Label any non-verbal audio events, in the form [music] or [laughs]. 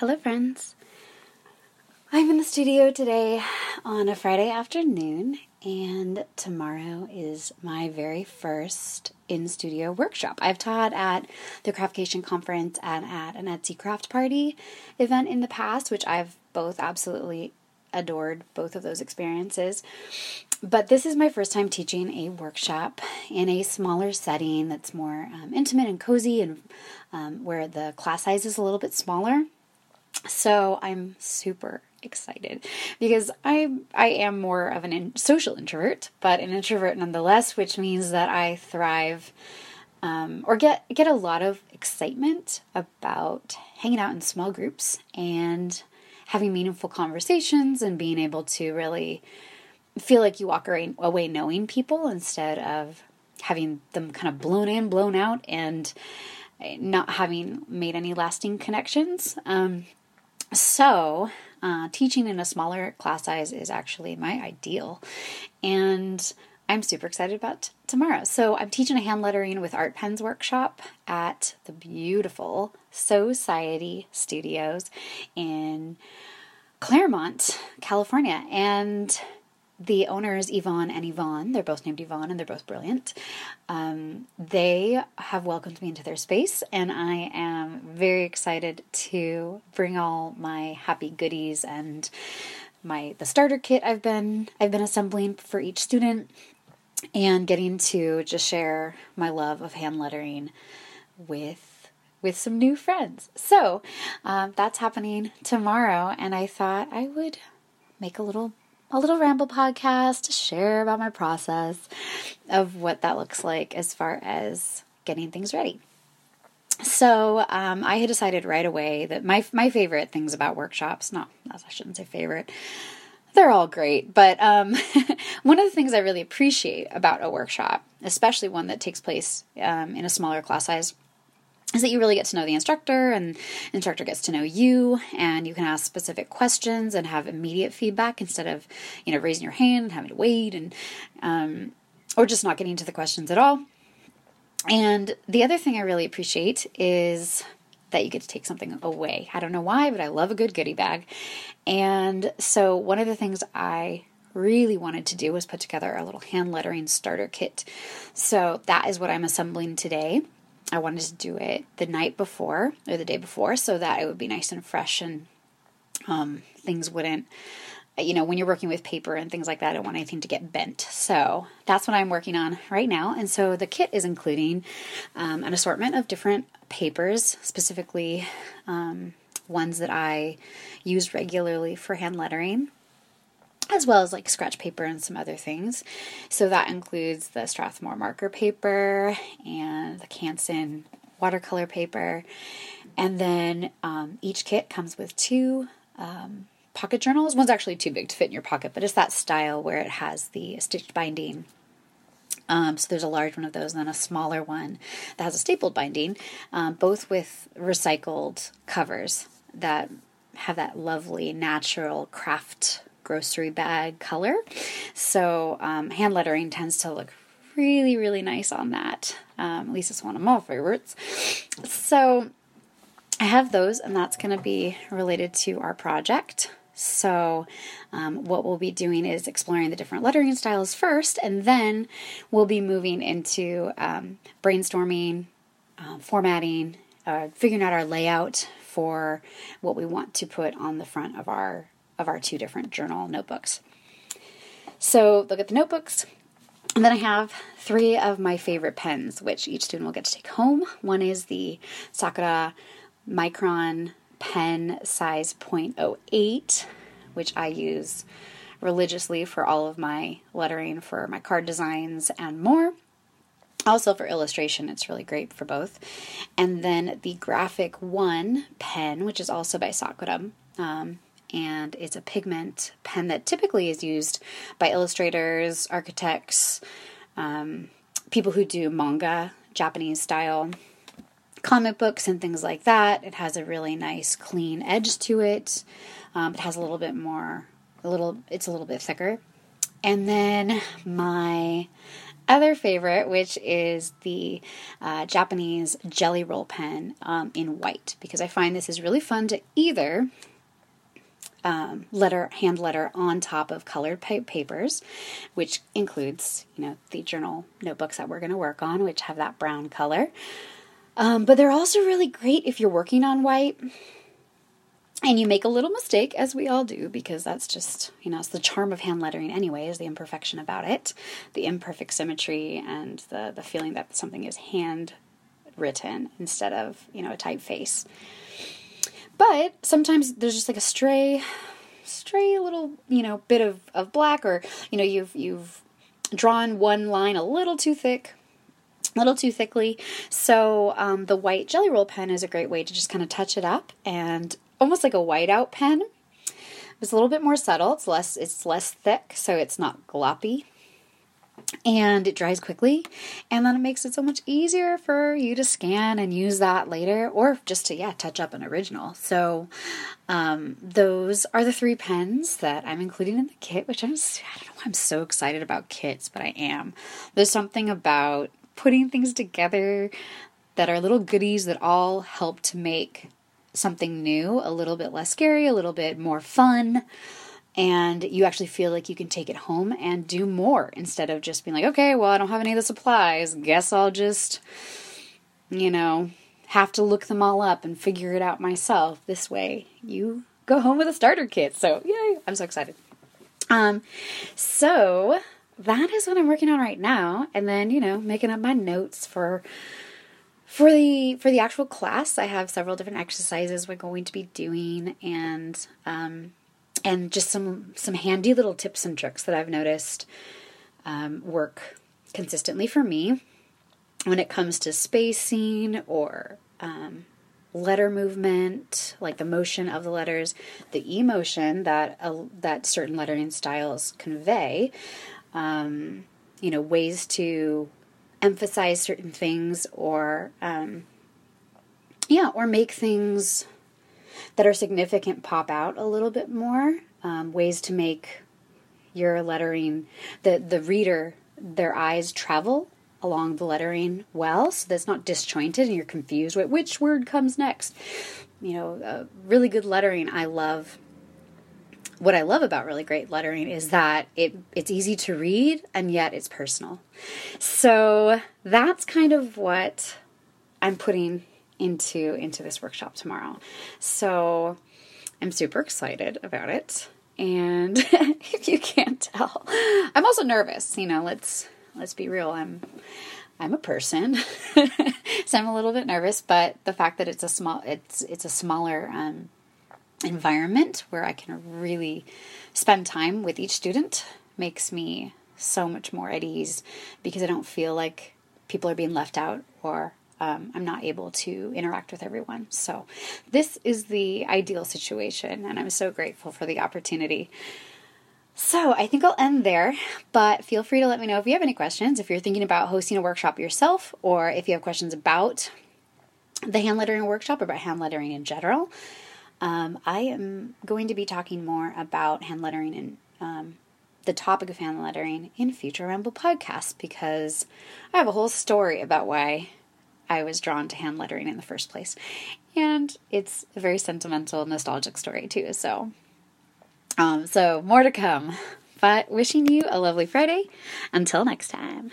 Hello, friends. I'm in the studio today on a Friday afternoon, and tomorrow is my very first in studio workshop. I've taught at the Craftcation Conference and at an Etsy Craft Party event in the past, which I've both absolutely adored both of those experiences. But this is my first time teaching a workshop in a smaller setting that's more um, intimate and cozy, and um, where the class size is a little bit smaller. So I'm super excited because I I am more of an in, social introvert, but an introvert nonetheless, which means that I thrive um, or get get a lot of excitement about hanging out in small groups and having meaningful conversations and being able to really feel like you walk away knowing people instead of having them kind of blown in, blown out, and not having made any lasting connections. Um, so, uh, teaching in a smaller class size is actually my ideal. And I'm super excited about t- tomorrow. So, I'm teaching a hand lettering with art pens workshop at the beautiful Sewciety Studios in Claremont, California. And the owners, Yvonne and Yvonne, they're both named Yvonne and they're both brilliant. Um, they have welcomed me into their space, and I am very excited to bring all my happy goodies and my the starter kit I've been I've been assembling for each student, and getting to just share my love of hand lettering with with some new friends. So um, that's happening tomorrow, and I thought I would make a little a little ramble podcast to share about my process of what that looks like as far as getting things ready. So um, I had decided right away that my my favorite things about workshops, not I shouldn't say favorite, they're all great, but um, [laughs] one of the things I really appreciate about a workshop, especially one that takes place um, in a smaller class size, is that you really get to know the instructor and the instructor gets to know you and you can ask specific questions and have immediate feedback instead of you know raising your hand and having to wait and um, or just not getting to the questions at all. And the other thing i really appreciate is that you get to take something away. I don't know why but i love a good goodie bag. And so one of the things i really wanted to do was put together a little hand lettering starter kit. So that is what i'm assembling today I wanted to do it the night before or the day before so that it would be nice and fresh and um, things wouldn't, you know, when you're working with paper and things like that, I don't want anything to get bent. So that's what I'm working on right now. And so the kit is including um, an assortment of different papers, specifically um, ones that I use regularly for hand lettering as well as like scratch paper and some other things. So that includes the Strathmore marker paper and the Canson watercolor paper. And then um, each kit comes with two um, pocket journals. One's actually too big to fit in your pocket, but it's that style where it has the stitched binding. Um, so there's a large one of those and then a smaller one that has a stapled binding, um, both with recycled covers that have that lovely natural craft grocery bag color. So um, hand lettering tends to look really, really nice on that. Um, at least it's one of my favorites. So I have those, and that's going to be related to our project. So, um, what we'll be doing is exploring the different lettering styles first, and then we'll be moving into um, brainstorming, uh, formatting, uh, figuring out our layout for what we want to put on the front of our of our two different journal notebooks. So look at the notebooks. And then I have three of my favorite pens, which each student will get to take home. One is the Sakura Micron pen size 0.08, which I use religiously for all of my lettering for my card designs and more. Also for illustration, it's really great for both. And then the Graphic One pen, which is also by Sakura. Um, and it's a pigment pen that typically is used by illustrators, architects, um, people who do manga, Japanese style comic books, and things like that. It has a really nice, clean edge to it. Um, it has a little bit more, a little, it's a little bit thicker. And then my other favorite, which is the uh, Japanese Gelly Roll pen um, in white, because I find this is really fun to either um, letter hand letter on top of colored pa- papers, which includes you know the journal notebooks that we're going to work on, which have that brown color. Um, but they're also really great if you're working on white and you make a little mistake, as we all do, because that's just, you know, it's the charm of hand lettering anyway, is the imperfection about it, the imperfect symmetry, and the, the feeling that something is hand written instead of, you know, a typeface. But sometimes there's just like a stray, stray little, you know, bit of, of black, or, you know, you've, you've drawn one line a little too thick, a little too thickly. So um, the white Gelly Roll pen is a great way to just kind of touch it up and almost like a whiteout pen. It's a little bit more subtle. It's less it's less thick, so it's not gloppy. And it dries quickly, and then it makes it so much easier for you to scan and use that later, or just to yeah touch up an original. So, um, those are the three pens that I'm including in the kit. Which I'm I don't know why I'm so excited about kits, but I am. There's something about putting things together that are little goodies that all help to make something new, a little bit less scary, a little bit more fun, and you actually feel like you can take it home and do more instead of just being like, okay, well, I don't have any of the supplies. Guess I'll just, you know, have to look them all up and figure it out myself. This way, you go home with a starter kit. So, yay, I'm so excited. Um, so that is what I'm working on right now. And then, you know, making up my notes for for the for the actual class, I have several different exercises we're going to be doing, and um, and just some some handy little tips and tricks that I've noticed um, work consistently for me when it comes to spacing or um, letter movement, like the motion of the letters, the emotion that uh, that certain lettering styles convey. Um, you know, ways to emphasize certain things or um, yeah or make things that are significant pop out a little bit more um, ways to make your lettering the the reader their eyes travel along the lettering well so that's not disjointed and you're confused with which word comes next you know uh, really good lettering i love what I love about really great lettering is that it it's easy to read and yet it's personal. So that's kind of what I'm putting into into this workshop tomorrow. So I'm super excited about it. And [laughs] if you can't tell, I'm also nervous, you know, let's let's be real. I'm I'm a person, [laughs] so I'm a little bit nervous. But the fact that it's a small, it's it's a smaller um, environment where I can really spend time with each student makes me so much more at ease because I don't feel like people are being left out or um, I'm not able to interact with everyone. So, this is the ideal situation, and I'm so grateful for the opportunity. So, I think I'll end there, but feel free to let me know if you have any questions, if you're thinking about hosting a workshop yourself, or if you have questions about the hand lettering workshop or about hand lettering in general. Um, I am going to be talking more about hand lettering and um, the topic of hand lettering in future Ramble podcasts because I have a whole story about why I was drawn to hand lettering in the first place. And it's a very sentimental, nostalgic story too. So, um, so more to come. But wishing you a lovely Friday. Until next time.